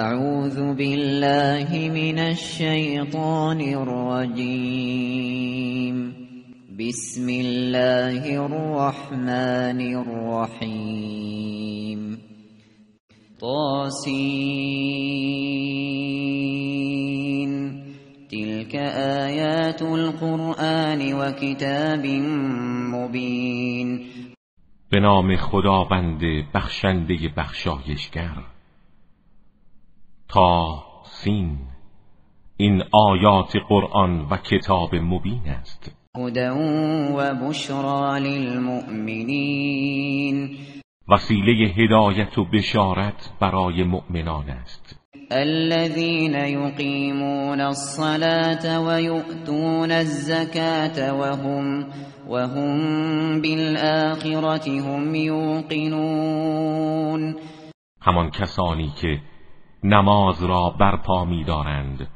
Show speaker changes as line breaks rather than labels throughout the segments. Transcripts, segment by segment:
أعوذ بالله من الشيطان الرجيم بسم الله الرحمن الرحيم طاسين تلك آيات القرآن وكتاب مبين
به نام خداوند بخشنده بخشایشگر سین این آیات قرآن و کتاب مبین است
هدى و بشرا
للمؤمنین وسیله هدایت و بشارت برای مؤمنان است الذين
يقيمون الصلاة ويؤتون الزكاة وهم وهم بالآخرة هم يوقنون
همان کسانی که نماز را برپا می دارند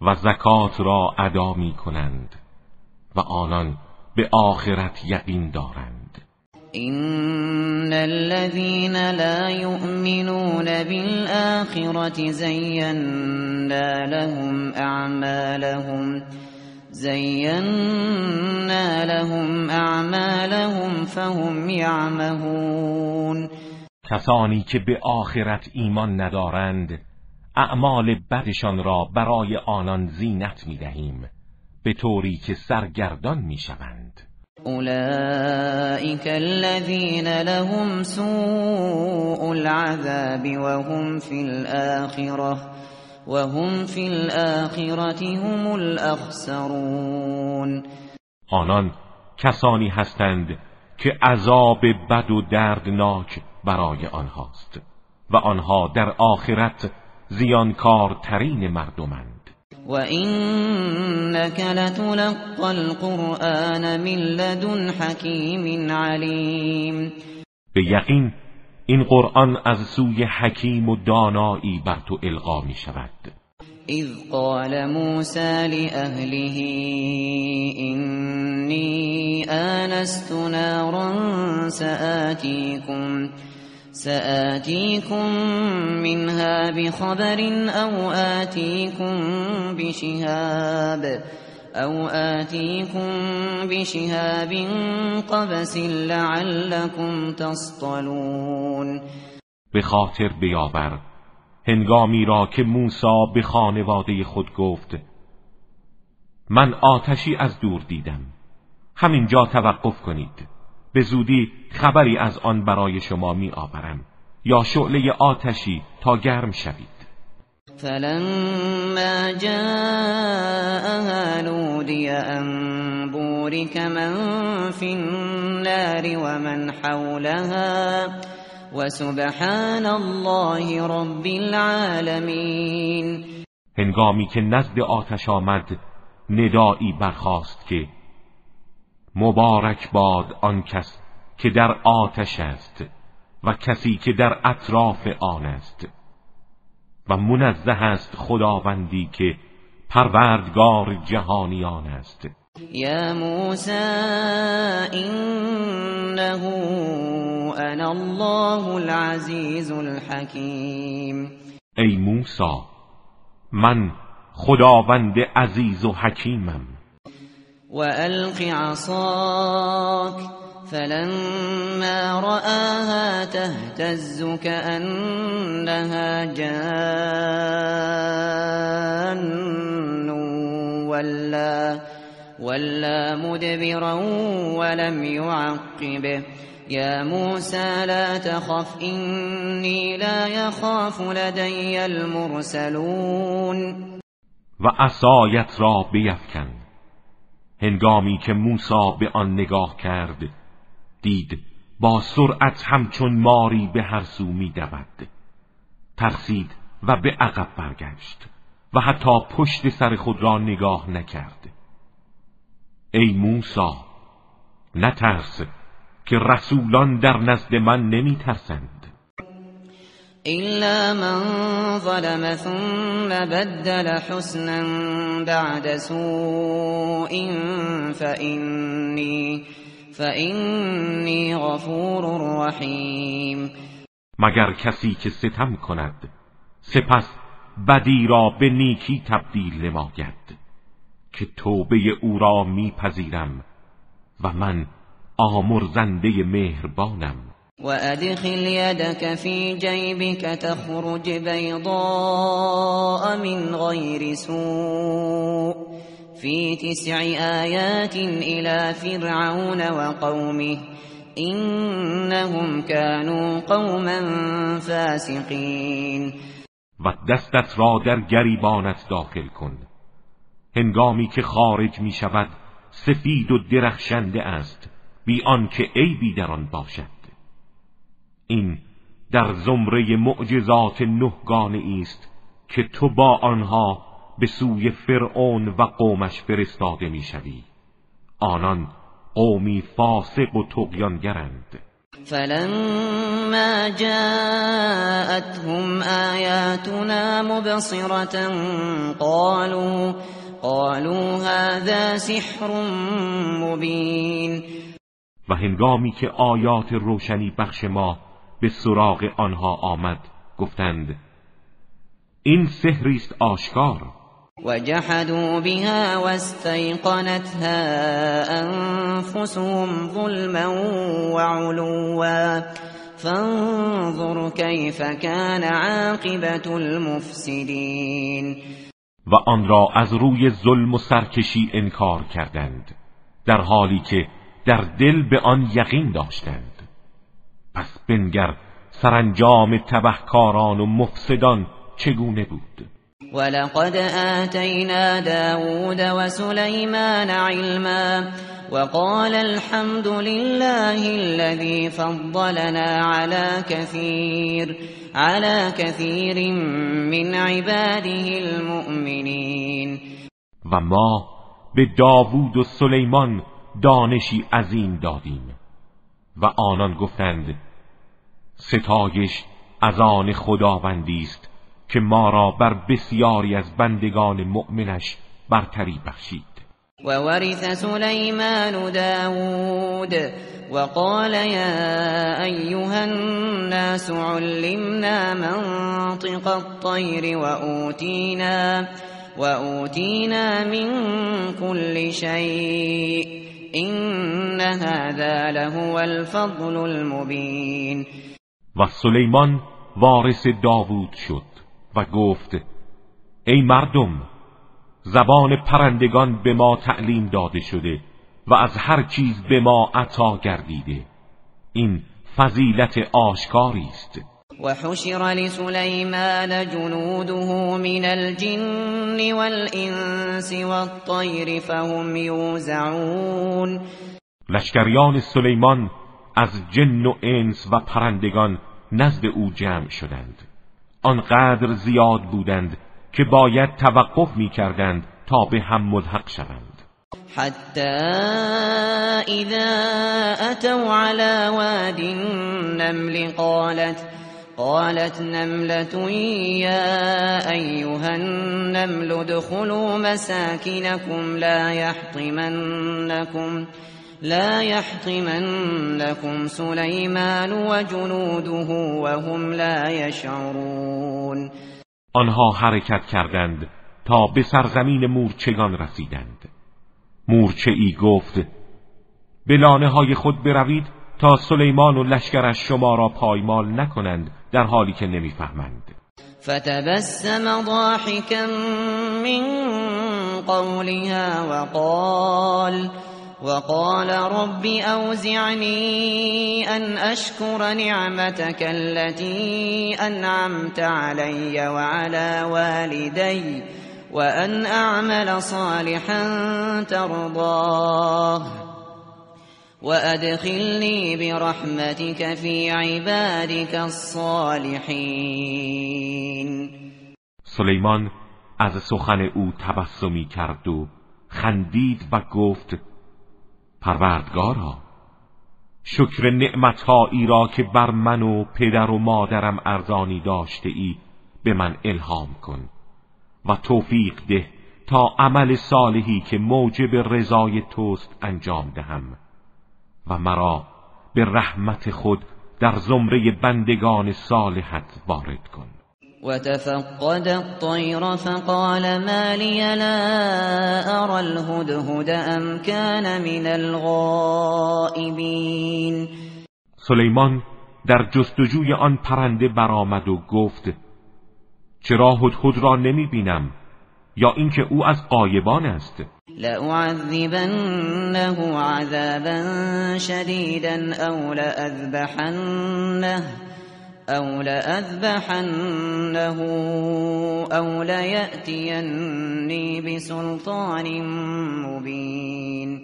و زکات را ادا می کنند و آنان به آخرت یقین دارند
إن الذين لا يؤمنون بالآخرة زينا لهم اعمالهم زينا لهم اعمالهم فهم يعمهون
کسانی که به آخرت ایمان ندارند اعمال بدشان را برای آنان زینت می دهیم به طوری که سرگردان می شوند
لهم سوء العذاب وهم في وهم هم
آنان کسانی هستند که عذاب بد و دردناک برای آنهاست و آنها در آخرت زیانکارترین مردمند و
اینک لتلق القرآن من لدن حکیم علیم
به یقین این قرآن از سوی حکیم و دانایی بر تو القا می شود
اذ قال موسی لأهله لست نارا سآتیکم منها بخبر او آتیکم بشهاب او
بشهاب قبس لعلكم تصطلون به خاطر بیاور هنگامی را که موسی به خانواده خود گفت من آتشی از دور دیدم همینجا توقف کنید به زودی خبری از آن برای شما می آورم یا شعله آتشی تا گرم شوید
فلما جاءها نودی من فی النار ومن حولها وسبحان الله رب العالمین
هنگامی که نزد آتش آمد ندایی برخاست که مبارک باد آن کس که در آتش است و کسی که در اطراف آن است و منزه است خداوندی که پروردگار جهانیان است
یا موسی انه انا الله العزیز الحکیم
ای موسی من خداوند عزیز و حکیمم
وألق عصاك فلما رآها تهتز كأنها جان ولا ولا مدبرا ولم يعقبه يا موسى لا تخف إني لا يخاف لدي المرسلون و عصایت را بیفکن
هنگامی که موسا به آن نگاه کرد دید با سرعت همچون ماری به هر سو می دود ترسید و به عقب برگشت و حتی پشت سر خود را نگاه نکرد ای موسا نترس که رسولان در نزد من نمی ترسند
إلا من ظلم ثم بدل حسنا بعد سوء فإني, فإنی غفور رحیم
مگر کسی که ستم کند سپس بدی را به نیکی تبدیل نماید که توبه او را میپذیرم و من آمرزنده مهربانم
وادخل يدك في جيبك تخرج بيضاء من غير سوء في تسع آيات إلى فرعون وقومه إنهم كانوا قوما فاسقين
و دستت را در گریبانت داخل کن هنگامی که خارج می شود سفید و درخشنده است بی آنکه عیبی در آن باشد این در زمره معجزات نهگانه است که تو با آنها به سوی فرعون و قومش فرستاده میشوی آنان قومی فاسق و تقیانگرند
فلما جاءتهم آیاتنا مبصرة قالوا قالوا هذا سحر مبین
و هنگامی که آیات روشنی بخش ما به سراغ آنها آمد گفتند این سحریست آشکار
وجحدوا بها واستيقنتها انفسهم ظلما علوا فانظر كيف كان عاقبت المفسدین
و آن را از روی ظلم و سرکشی انکار کردند در حالی که در دل به آن یقین داشتند پس بنگر سرانجام تبهکاران و مفسدان چگونه بود
ولقد آتینا داود سلیمان علما وقال الحمد لله الذي فضلنا على كثير على كثير من عباده المؤمنين
و ما به داوود و سلیمان دانشی عظیم دادیم و آنان گفتند ستایش از آن خداوندی است که ما را بر بسیاری از بندگان مؤمنش برتری بخشید
و ورث سلیمان داود قال یا ایها الناس علمنا منطق الطير و اوتینا من كل شيء این الفضل
و سلیمان وارث داوود شد و گفت ای مردم زبان پرندگان به ما تعلیم داده شده و از هر چیز به ما عطا گردیده این فضیلت آشکاری است
وحشر لسليمان جنوده من الجن وَالْإِنسِ والطير فهم يوزعون
لشکریان سلیمان از جن و انس و پرندگان نزد او جمع شدند آنقدر زیاد بودند که باید توقف می کردند تا
به هم ملحق شوند حتی اذا أتوا على واد النمل قالت قالت نملة يا أيها النمل دخلوا مساكنكم لا يحطمنكم لا يحطمنكم سليمان وجنوده وهم لا يشعرون
آنها حرکت کردند تا به سرزمین مورچگان رسیدند مورچه ای گفت به های خود بروید تا سلیمان و لشکرش شما را پایمال نکنند در حالی که نمیفهمند
فتبسم ضاحكا من قولها وقال وقال رب اوزعني ان اشكر نعمتك التي أنعمت علي وعلى والدي وان اعمل صالحا ترضاه وأدخلني برحمتك في عبادك الصالحين سلیمان
از سخن او تبسمی کرد و خندید و گفت پروردگارا شکر نعمتهایی را که بر من و پدر و مادرم ارزانی داشته ای به من الهام کن و توفیق ده تا عمل صالحی که موجب رضای توست انجام دهم و مرا به رحمت خود در زمره بندگان صالحت وارد کن
و تفقد الطیر فقال ما لي لا الهد الهدهد ام كان من الغائبین
سلیمان در جستجوی آن پرنده برآمد و گفت چرا هدهد را نمی بینم یا اینکه او از قایبان است
لأعذبنه عذابا شدیدا او لأذبحنه او لأذبحنه او بسلطان مبین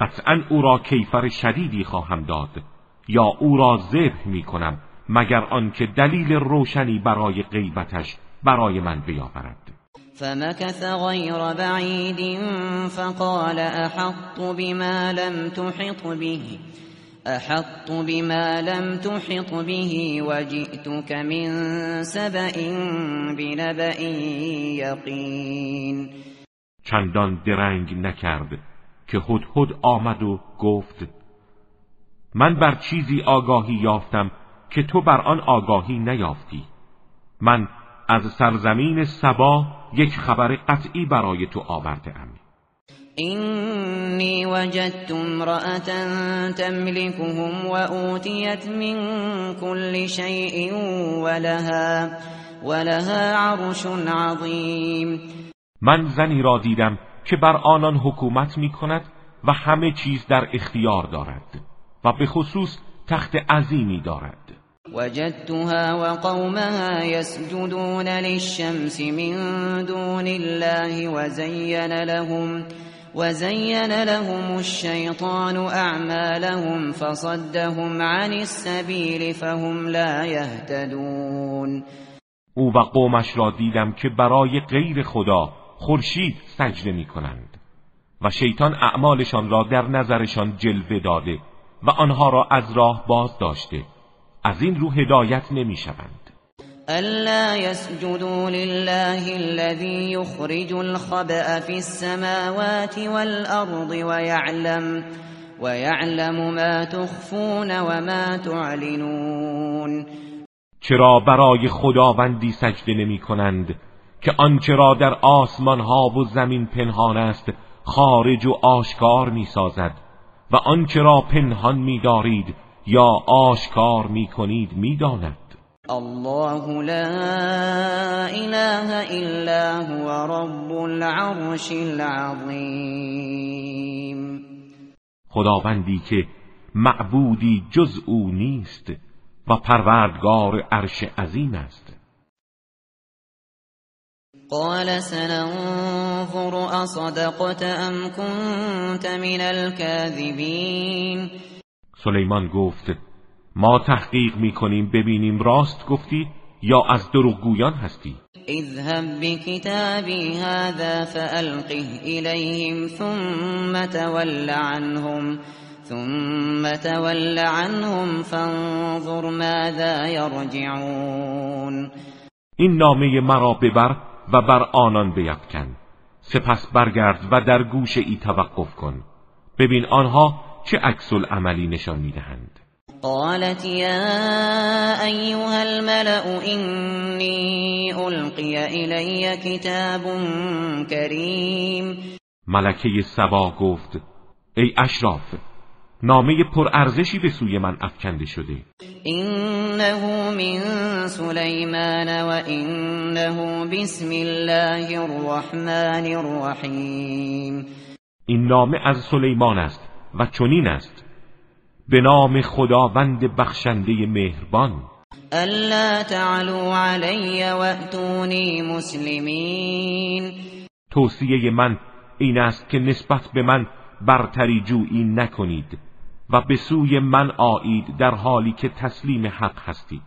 قطعا او را کیفر شدیدی خواهم داد یا او را ذبح می کنم مگر آنکه دلیل روشنی برای غیبتش برای من بیاورد
فمكث غير بعيد فقال احط بما لم تحط به أحط بما لم تحط به وجئتك من سبأ بنبأ يقين
چندان درنگ نکرد که هدهد آمد و گفت من بر چیزی آگاهی یافتم که تو بر آن آگاهی نیافتی من از سرزمین سبا یک خبر قطعی برای تو آورده ام اینی وجدت امرأة
تملكهم و اوتیت من كل شیء ولها ولها عرش عظیم
من زنی را دیدم که بر آنان حکومت می کند و همه چیز در اختیار دارد و به خصوص تخت عظیمی دارد
وجدتها وقومها يسجدون للشمس من دون الله وزين لهم وزين لهم الشيطان اعمالهم فصدهم عن السبيل فهم لا يهتدون
او و قومش را دیدم که برای غیر خدا خورشید سجده می کنند و شیطان اعمالشان را در نظرشان جلوه داده و آنها را از راه باز داشته از این رو هدایت نمی شوند
الا يسجدوا لله الذي يخرج الخبأ في السماوات والأرض ويعلم ويعلم ما تخفون وما تعلنون
چرا برای خداوندی سجده نمی کنند که آنچه را در آسمان ها و زمین پنهان است خارج و آشکار می سازد و آنچه را پنهان می یا آشکار می کنید می داند.
الله لا اله الا هو رب العرش العظیم
خداوندی که معبودی جز او نیست و پروردگار عرش عظیم است
قال سننظر اصدقت ام كنت من الكاذبین
سلیمان گفت ما تحقیق میکنیم ببینیم راست گفتی یا از دروغگویان هستی
اذهب بكتابي هذا فالقه الیهم ثم تول عنهم ثم تول عنهم فانظر ماذا يرجعون
این نامه مرا ببر و بر آنان بیفکن سپس برگرد و در گوش ای توقف کن ببین آنها چه عکس عملی نشان میدهند
قالت يا أيها الملأ إني القی إلي كتاب كريم
ملکه سبا گفت ای اشراف نامه پرارزشی به سوی من افکنده شده
اینه من سلیمان و اینه بسم الله الرحمن الرحیم
این نامه از سلیمان است و چنین است به نام خداوند بخشنده مهربان الا
تعلو علی و مسلمین
توصیه من این است که نسبت به من برتری جویی نکنید و به سوی من آیید در حالی که تسلیم حق هستید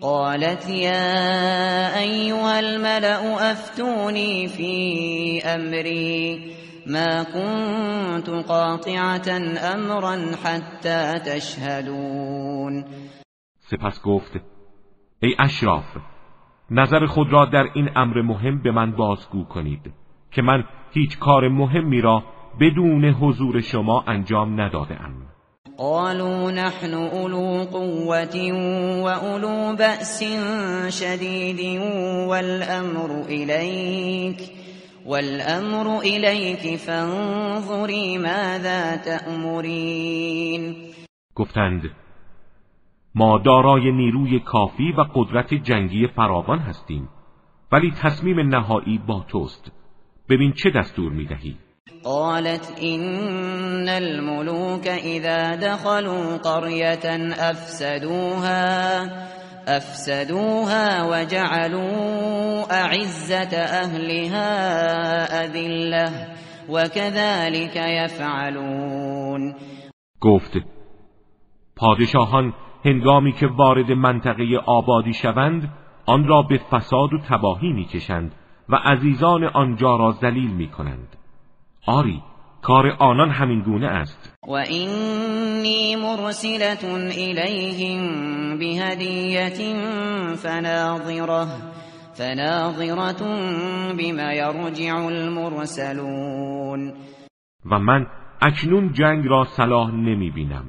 قالت یا ایوه الملأ افتونی فی امری ما كنت قاطعة امرا حتى تشهدون
سپس گفت ای اشراف نظر خود را در این امر مهم به من بازگو کنید که من هیچ کار مهمی را بدون حضور شما انجام ندادم
قالوا نحن اولو و اولو بأس شدید والامر الیک والامر الیک فانظری ماذا تأمرین گفتند ما دارای نیروی
کافی و قدرت جنگی فراوان هستیم
ولی
تصمیم نهایی با توست ببین چه دستور میدهی
قالت ان الملوك اذا دخلوا قريه افسدوها افسدوها وجعلوا اعزت اهلها اذله وكذلك يفعلون
گفت پادشاهان هنگامی که وارد منطقه آبادی شوند آن را به فساد و تباهی میکشند و عزیزان آنجا را ذلیل میکنند آری کار آنان همین گونه است
و وَإِنِّي مُرْسِلَةٌ إِلَيْهِمْ بِهَدِيَّةٍ فناظره فناظره بما یرجع المرسلون
و من اکنون جنگ را صلاح نمی بینم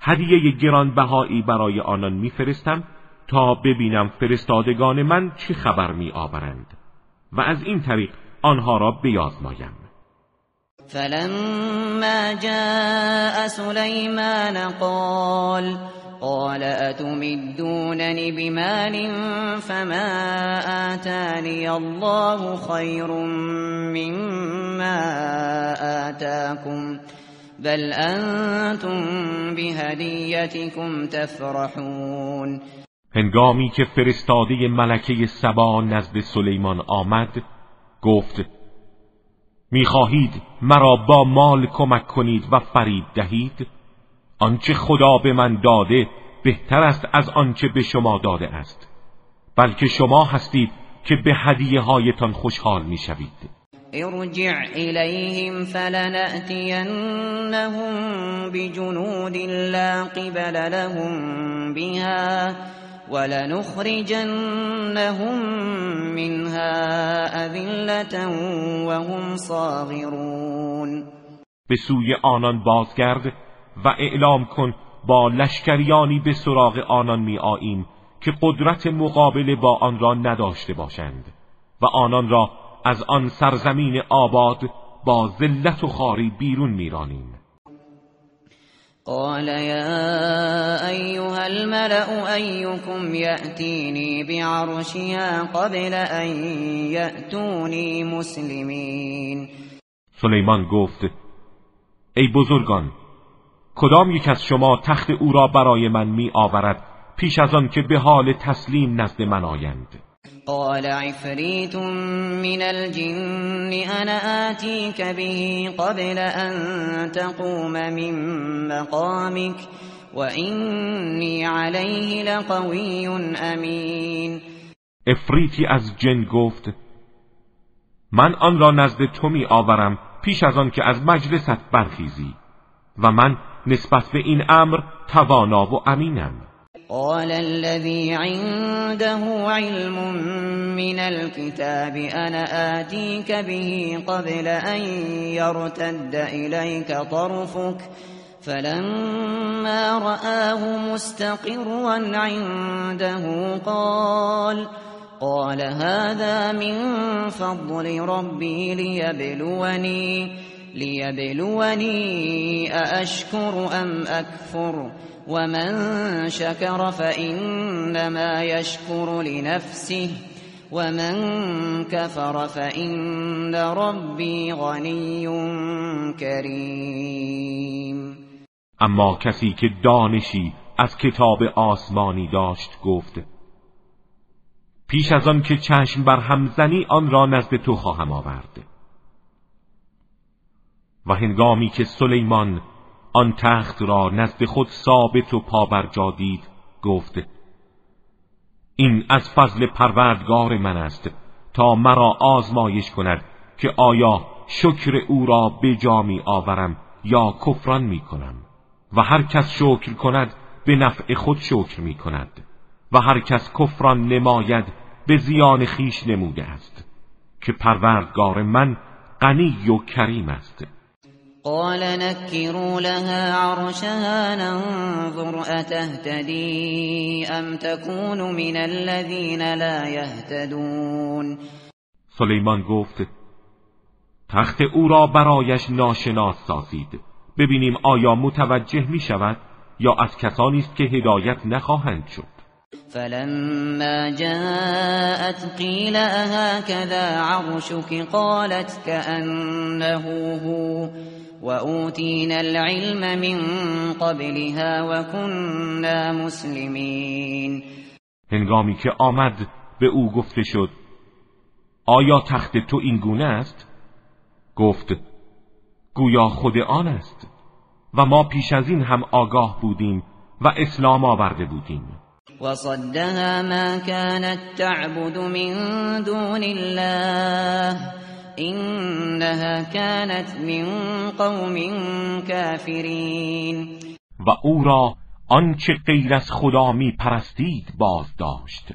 هدیه گرانبهایی برای آنان میفرستم تا ببینم فرستادگان من چه خبر می و از این طریق آنها را بیازمایم
فلما جاء سليمان قال قال أتمدونني بمال فما آتاني الله خير مما آتاكم بل أنتم بهديتكم تفرحون
هنگامی که فرستاده ملکه سبا نزد سلیمان آمد گفت میخواهید مرا با مال کمک کنید و فرید دهید آنچه خدا به من داده بهتر است از آنچه به شما داده است بلکه شما هستید که به هدیه هایتان خوشحال میشوید
ارجع بجنود لا قبل لهم بها ولنخرجنهم منها اذله وهم صاغرون
به سوی آنان بازگرد و اعلام کن با لشکریانی به سراغ آنان می آییم که قدرت مقابله با آن را نداشته باشند و آنان را از آن سرزمین آباد با ذلت و خاری بیرون میرانیم قال يا أيها
الملأ أيكم يأتيني بعرشها قبل أن يأتوني مسلمين
سلیمان گفت ای بزرگان کدام یک از شما تخت او را برای من می آورد پیش از آن که به حال تسلیم نزد من آیند
قال عفريت من الجن انا اتيك به قبل ان تقوم من مقامك وإني عليه لقوي امین
افریتی از جن گفت من آن را نزد تو می آورم پیش از آن که از مجلست برخیزی و من نسبت به این امر توانا و امینم
قال الذي عنده علم من الكتاب أنا آتيك به قبل أن يرتد إليك طرفك فلما رآه مستقرا عنده قال قال هذا من فضل ربي ليبلوني ليبلوني أأشكر و من ومن شكر فإنما يشكر لنفسه من كفر فإن ربی غنی کریم
اما کسی که دانشی از کتاب آسمانی داشت گفت پیش از آن که چشم بر همزنی آن را نزد تو خواهم آورد و هنگامی که سلیمان آن تخت را نزد خود ثابت و پابرجا دید گفت این از فضل پروردگار من است تا مرا آزمایش کند که آیا شکر او را به جا می آورم یا کفران می کنم و هر کس شکر کند به نفع خود شکر می کند و هر کس کفران نماید به زیان خیش نموده است که پروردگار من غنی و کریم است
قال نكروا لها عرشها ننظر أتهتدي أم تكون من الذين لا يهتدون
سلیمان گفت تخت او را برایش ناشناس سازید ببینیم آیا متوجه می شود یا از کسانی است که هدایت نخواهند شد
فلما جاءت قيل أهكذا عرشك قالت كأنه هو وأوتينا العلم من قبلها وكنا مسلمين
هنگامی که آمد به او گفته شد آیا تخت تو این گونه است؟ گفت گویا خود آن است و ما پیش از این هم آگاه بودیم و اسلام آورده بودیم
وصدها ما كانت تعبد من دون الله انها كانت من قوم کافرین
و او را آنچه غیر از خدا می پرستید باز داشت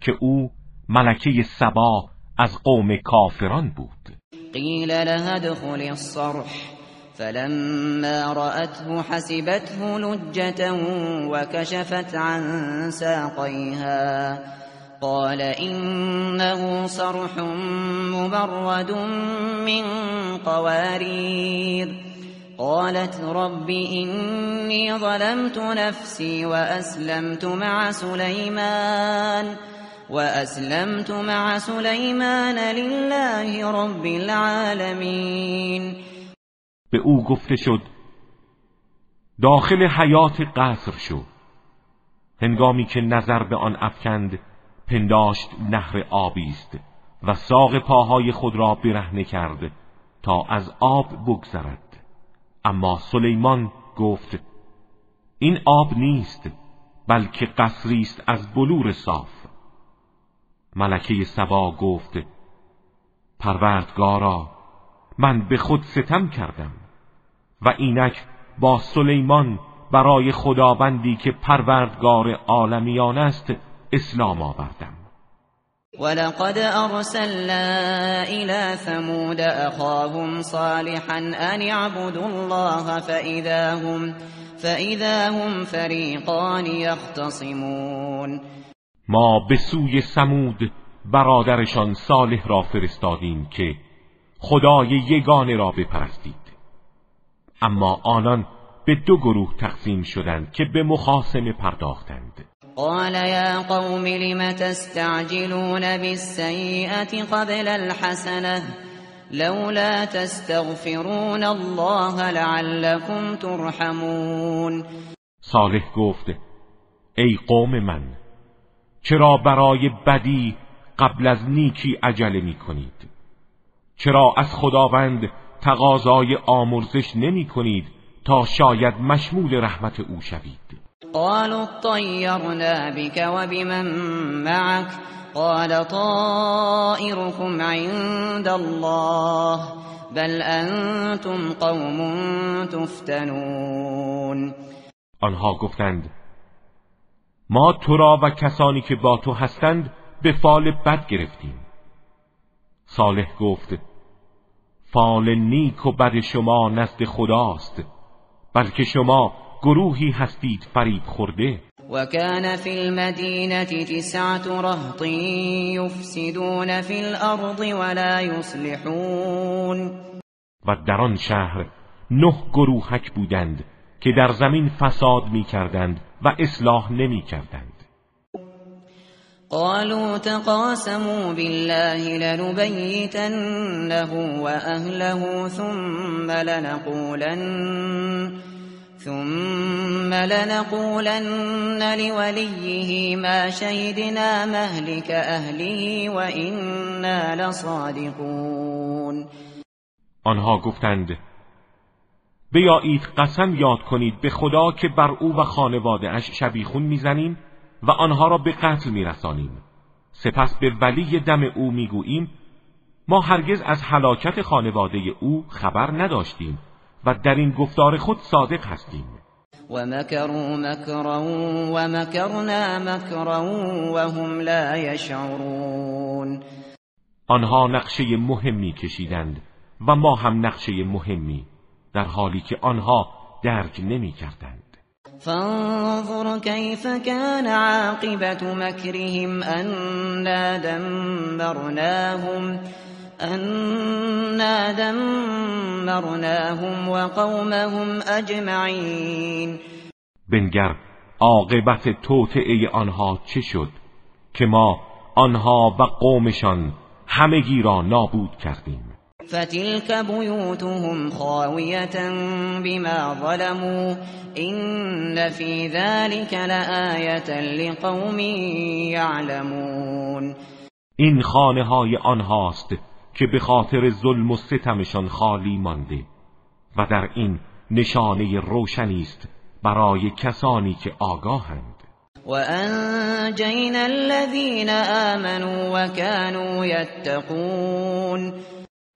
که او ملکه سبا از قوم کافران بود
قیل لها دخل الصرح فلما رأته حسبته لجة وكشفت عن ساقيها قال إنه صرح مبرد من قوارير قالت رب إني ظلمت نفسي وأسلمت مع سليمان وأسلمت مع سليمان لله رب العالمين
به او گفته شد داخل حیات قصر شو هنگامی که نظر به آن افکند پنداشت نهر آبی است و ساق پاهای خود را برهنه کرد تا از آب بگذرد اما سلیمان گفت این آب نیست بلکه قصری است از بلور صاف ملکه سبا گفت پروردگارا من به خود ستم کردم و اینک با سلیمان برای خداوندی که پروردگار عالمیان است اسلام آوردم
ولقد ارسلنا الى ثمود اخاهم صالحا ان اعبدوا الله فاذا هم فاذا هم فریقان یختصمون
ما به سوی ثمود برادرشان صالح را فرستادیم که خدای یگانه را بپرستید اما آنان به دو گروه تقسیم شدند که به مخاسمه پرداختند
قال يا قوم لم تستعجلون بالسيئة قبل الحسنه لولا تستغفرون الله لعلكم ترحمون
صالح گفت ای قوم من چرا برای بدی قبل از نیکی عجله میکنید چرا از خداوند تقاضای آمرزش نمی تا شاید مشمول رحمت او شوید
قالوا طیرنا بك بمن معك قال طائركم عند الله بل انتم قوم تفتنون
آنها گفتند ما تو را و کسانی که با تو هستند به فال بد گرفتیم صالح گفت فال نیک و بد شما نزد خداست بلکه شما گروهی هستید فریب خورده و
کان فی المدینه تسعت رهط یفسدون فی
الارض ولا یصلحون و در آن شهر نه گروهک بودند که در زمین فساد می کردند و اصلاح نمی کردند
قالوا تقاسموا بالله لنبيتنه واهله ثم لنقولن ثم لنقولن لوليه ما شهدنا مهلك اهله وإنا لصادقون
آنها گفتند بیایید قسم یاد کنید به خدا که بر او و خانواده اش شبیخون میزنیم و آنها را به قتل رسانیم سپس به ولی دم او میگوییم ما هرگز از حلاکت خانواده او خبر نداشتیم و در این گفتار خود صادق هستیم
و مکروا مکرا و مکرنا مکرا و هم لا یشعرون
آنها نقشه مهمی کشیدند و ما هم نقشه مهمی در حالی که آنها درک نمی کردند
فانظر كيف كان عاقبة مكرهم أنا دمرناهم أنا دمرناهم وقومهم اجمعین
بنگر عاقبت توطعه آنها چه شد که ما آنها و قومشان همگی را نابود کردیم
فتلك بيوتهم خاوية بما ظلموا إن في ذلك لآية لقوم يعلمون
این خانه های آنهاست که به خاطر ظلم و ستمشان خالی مانده و در این نشانه روشنی است برای کسانی که آگاهند
و انجینا الذین آمنوا و یتقون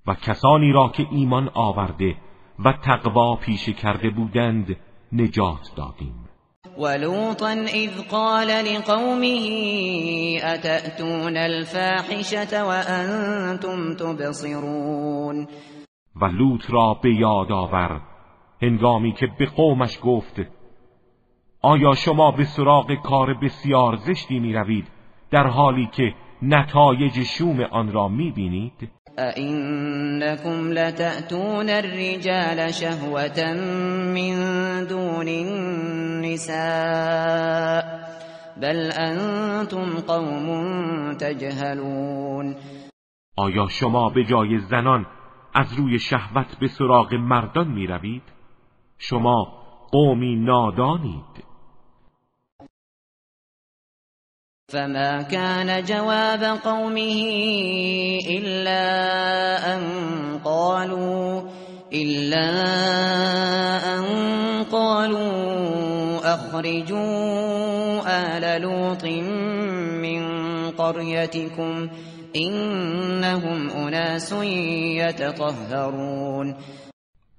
و کسانی را که ایمان آورده و تقوا پیشه کرده بودند نجات دادیم
اذ قال لقومه اتأتون وانتم تبصرون
و لوط را به یاد آور هنگامی که به قومش گفت آیا شما به سراغ کار بسیار زشتی می روید در حالی که نتایج شوم آن را می بینید؟
اینکم لتأتون الرجال شهوة من دون النساء بل انتم قوم تجهلون
آیا شما به جای زنان از روی شهوت به سراغ مردان می روید؟ شما قومی نادانید
فما كان جواب قومه إلا أن قالوا إلا أن قالوا أخرجوا آل لوط من قريتكم إنهم أناس يتطهرون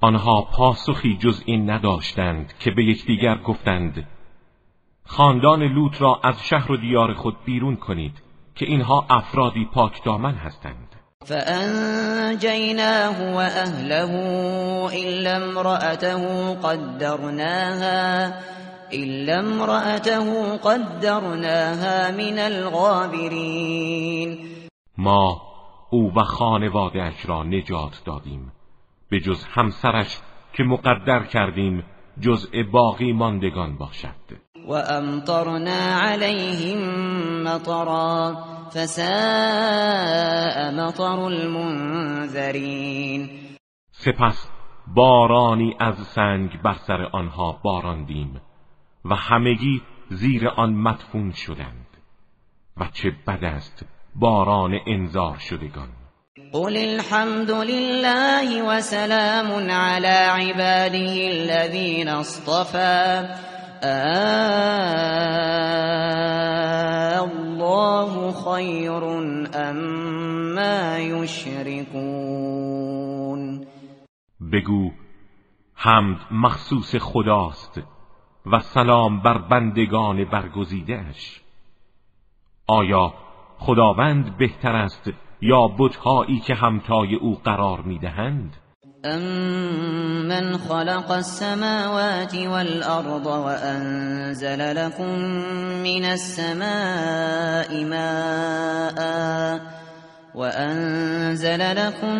آنها پاسخی جز این نداشتند که به یکدیگر گفتند خاندان لوط را از شهر و دیار خود بیرون کنید که اینها افرادی پاک دامن هستند
و اهله الا امراته قدرناها الا امراته قدرناها من الغابرین
ما او و اش را نجات دادیم به جز همسرش که مقدر کردیم جزء باقی ماندگان باشد
وَأَمْطَرْنَا عليهم مطرا فساء مطر المنذرین
سپس بارانی از سنگ بر سر آنها باراندیم و همگی زیر آن مدفون شدند و چه بد است باران انذار شدگان
قل الحمد لله و على عباده الذين اصطفى الله خير اما يشركون
بگو حمد مخصوص خداست و سلام بر بندگان برگزیدهش آیا خداوند بهتر است یا بتهایی که همتای او قرار میدهند
أَمَّنْ خَلَقَ السَّمَاوَاتِ وَالْأَرْضَ وَأَنزَلَ لَكُم مِّنَ السَّمَاءِ مَاءً وأنزل لكم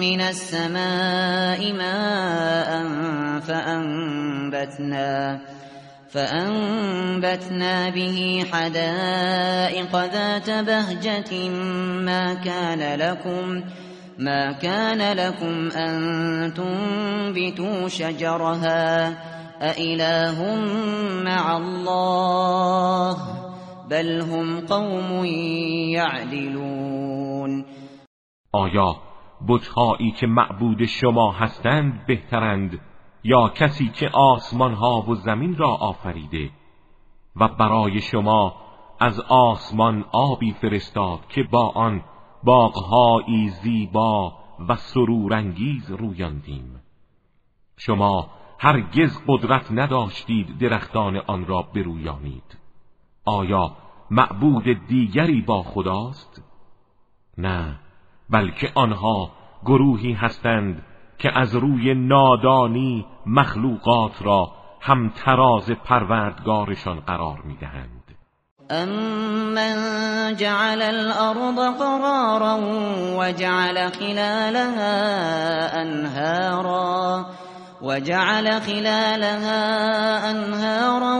من السماء ماء فأنبتنا, فأنبتنا به حدائق ذات بهجة ما كان لكم ما كان لكم ان تنبتوا شجرها اله مع الله بل هم قوم يعدلون
آیا بتهایی که معبود شما هستند بهترند یا کسی که آسمان ها و زمین را آفریده و برای شما از آسمان آبی فرستاد که با آن باغهایی زیبا و سرورانگیز رویاندیم شما هرگز قدرت نداشتید درختان آن را برویانید آیا معبود دیگری با خداست؟ نه بلکه آنها گروهی هستند که از روی نادانی مخلوقات را هم تراز پروردگارشان قرار میدهند
أَمَّنْ جَعَلَ الْأَرْضَ قَرَارًا وَجَعَلَ خِلَالَهَا أَنْهَارًا وَجَعَلَ خِلَالَهَا أَنْهَارًا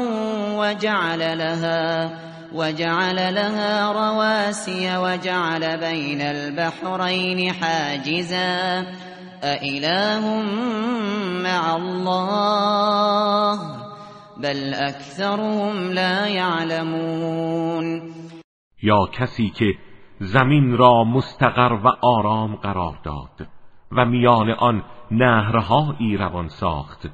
وَجَعَلَ لَهَا وَجَعَلَ لَهَا رَوَاسِيَ وَجَعَلَ بَيْنَ الْبَحْرَيْنِ حَاجِزًا أَإِلَٰهٌ مَّعَ اللَّهِ بل اکثرهم لا یعلمون
یا کسی که زمین را مستقر و آرام قرار داد و میان آن نهرهایی روان ساخت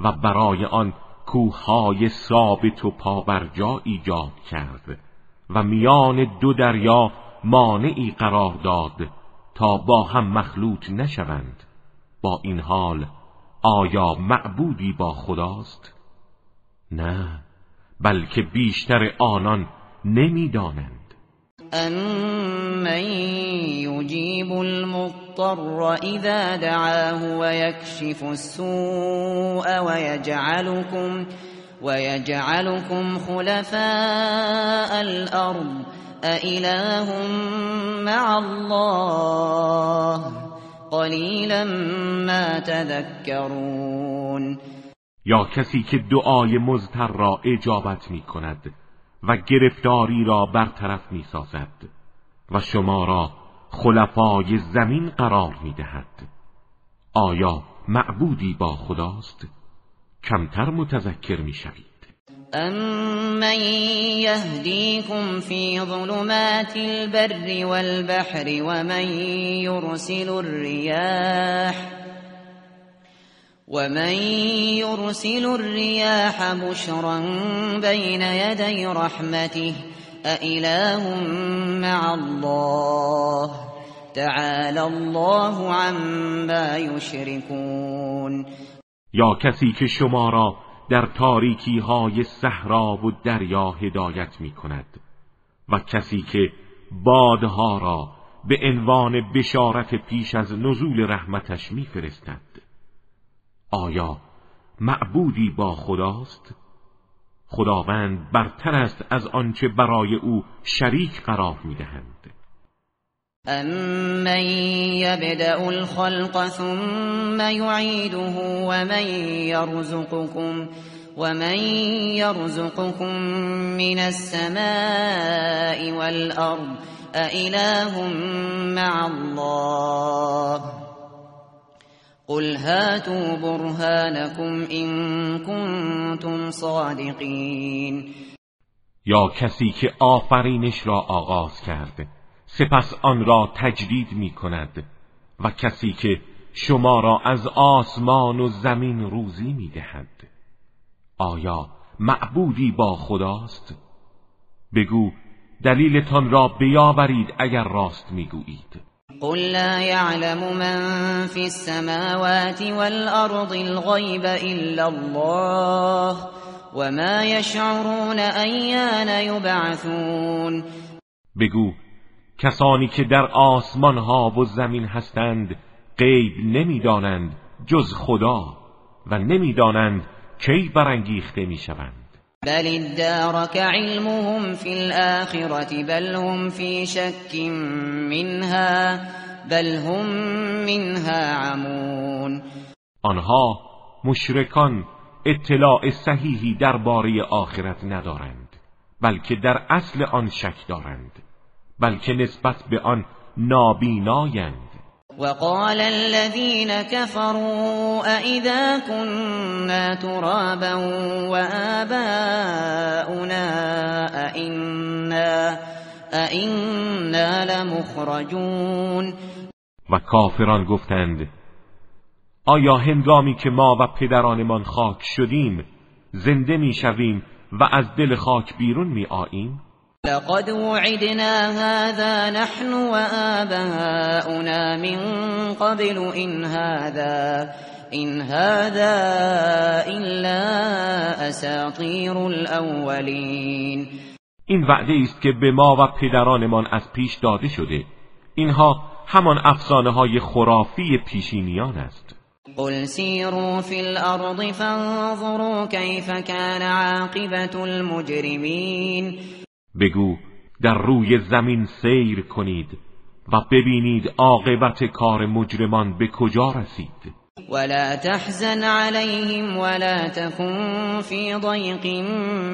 و برای آن کوههای ثابت و پابرجا ایجاد کرد و میان دو دریا مانعی قرار داد تا با هم مخلوط نشوند با این حال آیا معبودی با خداست؟ نه بلکه بیشتر آنان نمیدانند
امن یجیب المضطر اذا دعاه و یکشف السوء و یجعلکم و یجعلکم خلفاء الارض ایلاهم مع الله قليلا تذکرون
یا کسی که دعای مزتر را اجابت می کند و گرفتاری را برطرف می سازد و شما را خلفای زمین قرار می دهد آیا معبودی با خداست؟ کمتر متذکر می شوید
أَمَّن يَهْدِيكُمْ فِي ظُلُمَاتِ الْبَرِّ وَالْبَحْرِ وَمَن يُرْسِلُ الرِّيَاحَ من یرسل الریاح بشرا بین یدی رحمته ایله مع الله تعالى الله عما يشركون
یا کسی که شما را در تاریکی های صحرا و دریا هدایت می کند و کسی که بادها را به عنوان بشارت پیش از نزول رحمتش میفرستد آیا معبودی با خداست؟ خداوند برتر است از آنچه برای او شریک قرار میدهند
امن یبدأ الخلق ثم یعیده ومن یرزقكم من یرزقكم من السماء والارض أإله مع الله قل هاتوا برهانكم این كنتم صادقین یا
کسی که آفرینش را آغاز کرد سپس آن را تجدید می کند و کسی که شما را از آسمان و زمین روزی می دهد آیا معبودی با خداست؟ بگو دلیلتان را بیاورید اگر راست میگویید
قل لا يعلم من في السماوات والأرض الغيب إلا الله وما يشعرون أيان يبعثون
بگو کسانی که در آسمان ها و زمین هستند غیب نمیدانند جز خدا و نمیدانند کی برانگیخته میشوند
بل الدارك علمهم في الآخرة بل هم في شك منها بل هم منها عمون
آنها مشرکان اطلاع صحیحی درباره آخرت ندارند بلکه در اصل آن شک دارند بلکه نسبت به آن نابینایند
وقال الذين كفروا اذا كنا ترابا وآباؤنا ائنا انا لمخرجون
و کافران گفتند آیا هنگامی که ما و پدرانمان خاک شدیم زنده میشویم و از دل خاک بیرون می آییم؟
لقد وعدنا هذا نحن وآباؤنا من قبل إن هذا إن هذا إلا أساطير الأولين این
وعده است که به ما و پدرانمان از پیش داده شده اینها همان افسانه های خرافی پیشینیان است
قل سیروا فی الارض فانظروا کیف کان عاقبت المجرمین
بگو در روی زمین سیر کنید و ببینید عاقبت کار مجرمان به کجا رسید ولا
تحزن عليهم ولا تكن في ضيق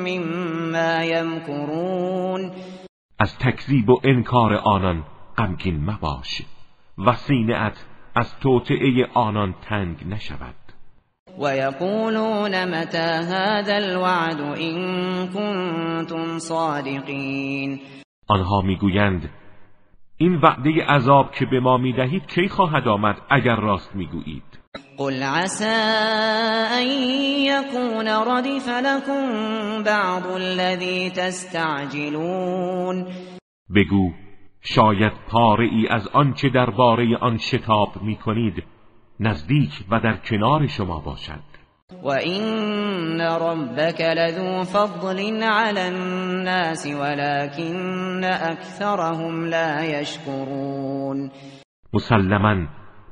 مما يمكرون
از تکذیب و انکار آنان غمگین مباش و سینعت از توطعه آنان تنگ نشود
ويقولون متى هذا الوعد إن
آنها میگویند این وعده عذاب که به ما میدهید کی خواهد آمد اگر راست میگویید
قل عسى ان يكون ردف لكم بعض الذي تستعجلون
بگو شاید پاره ای از آنچه درباره آن شتاب میکنید نزدیک و در کنار شما باشد و
این ربک لذو فضل علی الناس ولكن اکثرهم لا یشکرون
مسلما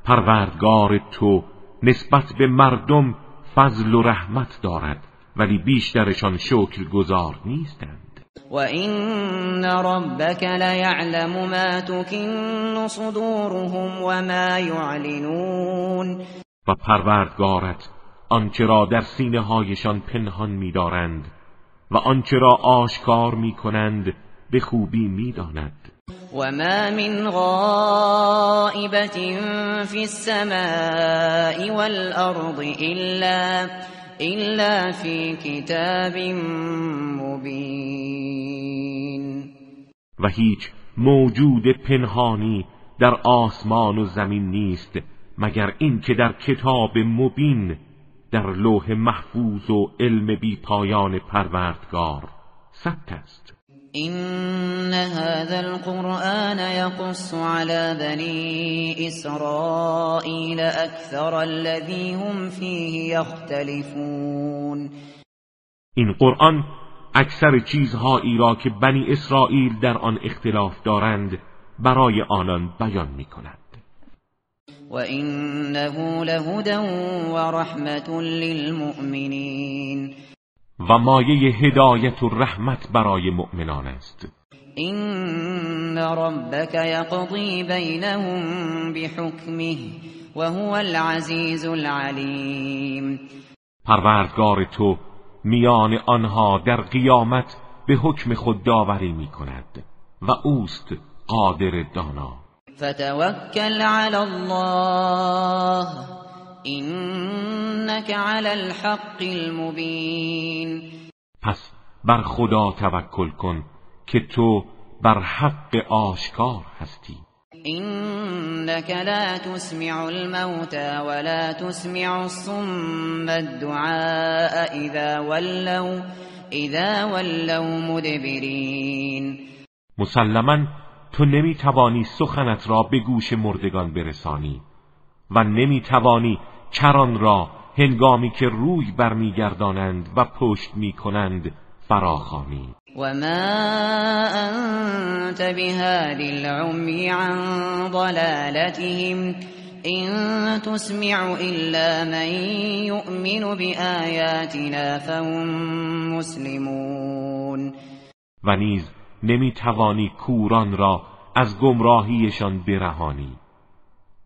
پروردگار تو نسبت به مردم فضل و رحمت دارد ولی بیشترشان شکر گذار نیستند
وَإِنَّ رَبَّكَ لَيَعْلَمُ مَا تُكِنُّ صُدُورُهُمْ وَمَا يُعْلِنُونَ
و پروردگارت آنچه را در سینه هایشان پنهان میدارند و آنچه را آشکار میکنند به خوبی
می‌داند و ما من غائبت فی السماء والارض الا إلا في
و هیچ موجود پنهانی در آسمان و زمین نیست مگر اینکه در کتاب مبین در لوح محفوظ و علم بی پایان پروردگار ثبت است
إن هذا القرآن يقص على بني إسرائيل أكثر الذي هم فيه يختلفون
این قرآن اکثر چیزهایی را که بنی اسرائیل در آن اختلاف دارند برای آنان بیان می کند
و اینه لهدا و رحمت للمؤمنین
و مایه هدایت و رحمت برای مؤمنان است
این ربک یقضی بینهم بحکمه و هو العزیز العلیم
پروردگار تو میان آنها در قیامت به حکم خود داوری می کند و اوست قادر دانا
فتوکل علی الله انك علی الحق المبین
پس بر خدا توکل کن که تو بر حق
آشکار هستی انك لا تسمع الموتى ولا تسمع الصم الدعاء اذا ولوا اذا ولوا مدبرین
مسلما تو نمی توانی سخنت را به گوش مردگان برسانی و نمی توانی کران را هنگامی که روی برمیگردانند و پشت میکنند فراخوانی و
ما انت بهاد العمی عن ضلالتهم این تسمع الا من یؤمن بآیاتنا فهم مسلمون
و نیز نمیتوانی کوران را از گمراهیشان برهانی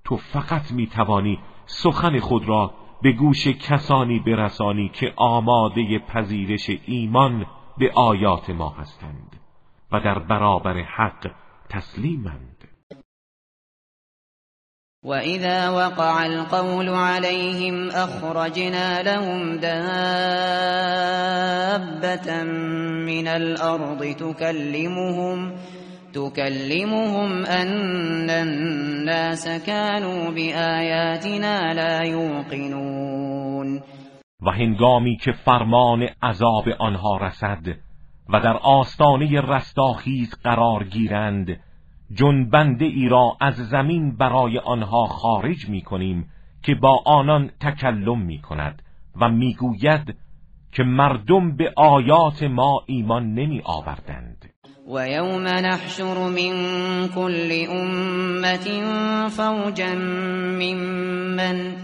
تو فقط میتوانی سخن خود را به گوش کسانی برسانی که آماده پذیرش ایمان به آیات ما هستند و در برابر حق تسلیمند
اذا وقع القول عليهم اخرجنا لهم دابتا من الارض تكلمهم تكلمهم أن الناس كانوا بآياتنا لا یوقنون
و هنگامی که فرمان عذاب آنها رسد و در آستانه رستاخیز قرار گیرند جنبنده ای را از زمین برای آنها خارج می کنیم که با آنان تکلم می کند و می گوید که مردم به آیات ما ایمان نمی آوردند
یوم نحشر من كل امت فوجا ممن,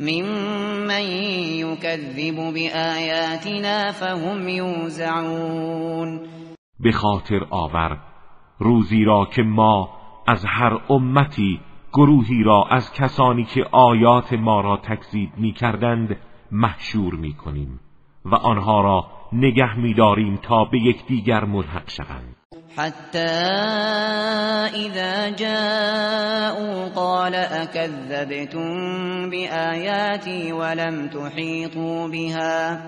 ممن يكذب بآياتنا فهم یوزعون
به خاطر آور روزی را که ما از هر امتی گروهی را از کسانی که آیات ما را تکذیب می کردند محشور می کنیم و آنها را نگه میداریم تا به یکدیگر ملحق شوند
حتی اذا جاءوا قال أكذبتم بآياتي ولم تحيطوا بها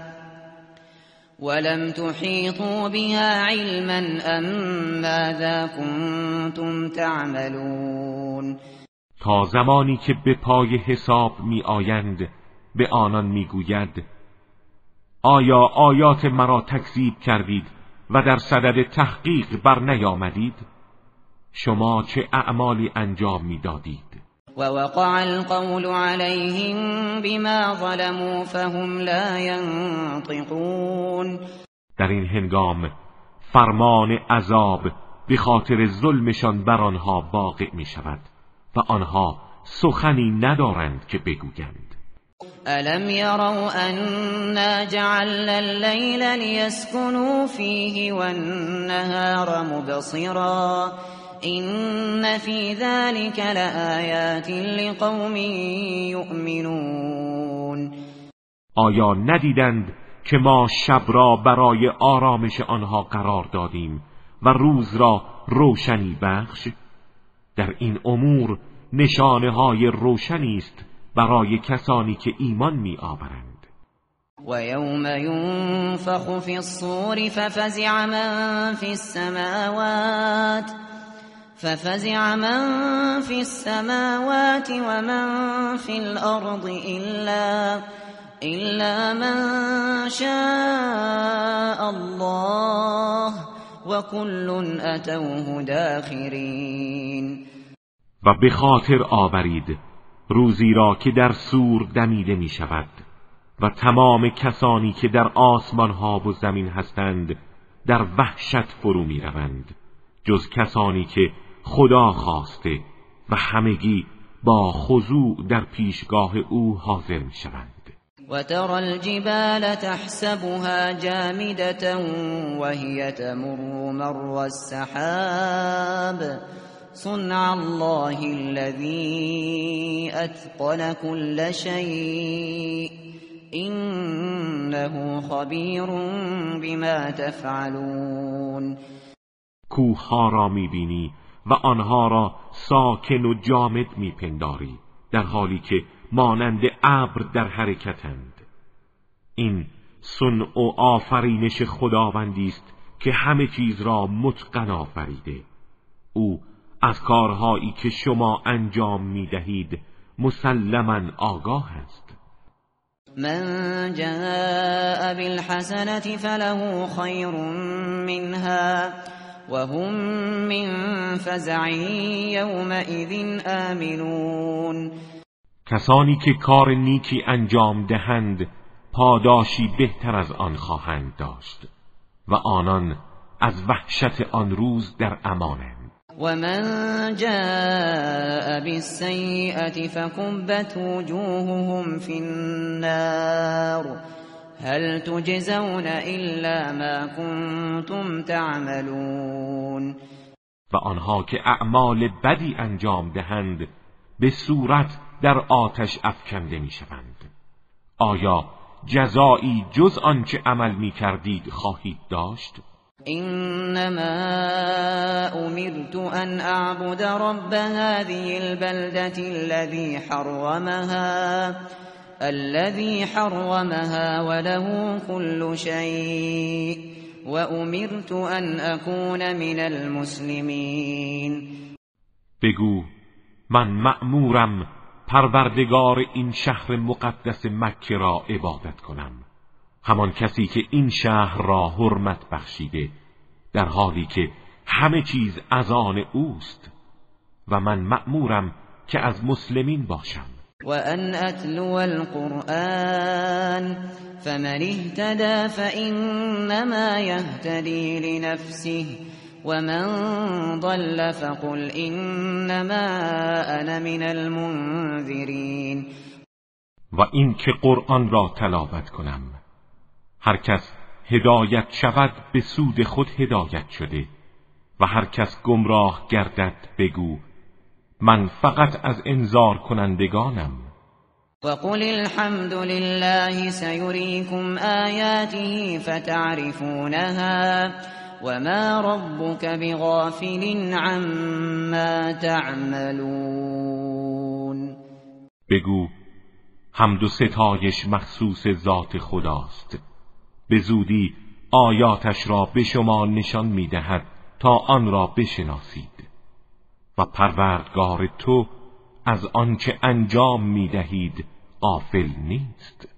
ولم تحيطوا بها علما ام ماذا كنتم تعملون
تا زمانی که به پای حساب می آیند به آنان میگوید آیا آیات مرا تکذیب کردید و در صدد تحقیق بر نیامدید شما چه اعمالی انجام میدادید و
القول عليهم بما ظلموا فهم لا ينطقون
در این هنگام فرمان عذاب به خاطر ظلمشان بر آنها واقع می شود و آنها سخنی ندارند که بگویند
الم يروا أنا جعلنا اللیل ليسكنوا فیه والنهار مبصرا إن فی ذلك لآیات لقوم یؤمنون
آیا ندیدند که ما شب را برای آرامش آنها قرار دادیم و روز را روشنی بخش در این امور نشانه های روشنی است برای کسانی که ایمان می آورند
و یوم ینفخ فی الصور ففزع من فی السماوات ففزع من فی السماوات و من فی الارض الا إلا من شاء الله وكل أتوه داخرین
و به خاطر آورید روزی را که در سور دمیده می شود و تمام کسانی که در آسمان ها و زمین هستند در وحشت فرو می روند جز کسانی که خدا خواسته و همگی با خضوع در پیشگاه او حاضر می شوند
الجبال تحسبها و وهي تمر مر السحاب صنع الله الذي اتقن كل شيء انه خبير بما تفعلون
کوها را میبینی و آنها را ساکن و جامد میپنداری در حالی که مانند ابر در حرکتند این سن و آفرینش خداوندی است که همه چیز را متقن آفریده او از کارهایی که شما انجام می دهید مسلما آگاه است
من جاء بالحسنت فله خیر منها وهم من فزع یومئذ آمنون
کسانی که کار نیکی انجام دهند پاداشی بهتر از آن خواهند داشت و آنان از وحشت آن روز در امانند
ومن جاء فکبت فكبت وجوههم فی النار هل تجزون إلا ما كنتم تعملون
و آنها که اعمال بدی انجام دهند به صورت در آتش افکنده می شوند آیا جزایی جز آنچه عمل می کردید خواهید داشت؟
انما امرت ان اعبد رب هذه البلدة الذي حرمها الذي حرمها وله كل شيء وامرت ان اكون من المسلمین
بگو من مأمورم پروردگار این شهر مقدس مکه را عبادت کنم همان کسی که این شهر را حرمت بخشیده در حالی که همه چیز از آن اوست و من مأمورم که از مسلمین باشم و
ان اتلو القرآن فمن اهتدى فإنما يهتدي لنفسه ومن ضل فقل إنما انا من المنذرين
و این که قرآن را تلاوت کنم هر کس هدایت شود به سود خود هدایت شده و هر کس گمراه گردد بگو من فقط از انذار کنندگانم
وقل الحمد لله سیریکم آیاته فتعرفونها وما ربك بغافل عما تعملون
بگو حمد و ستایش مخصوص ذات خداست به زودی آیاتش را به شما نشان می دهد تا آن را بشناسید و پروردگار تو از آنچه انجام می دهید آفل نیست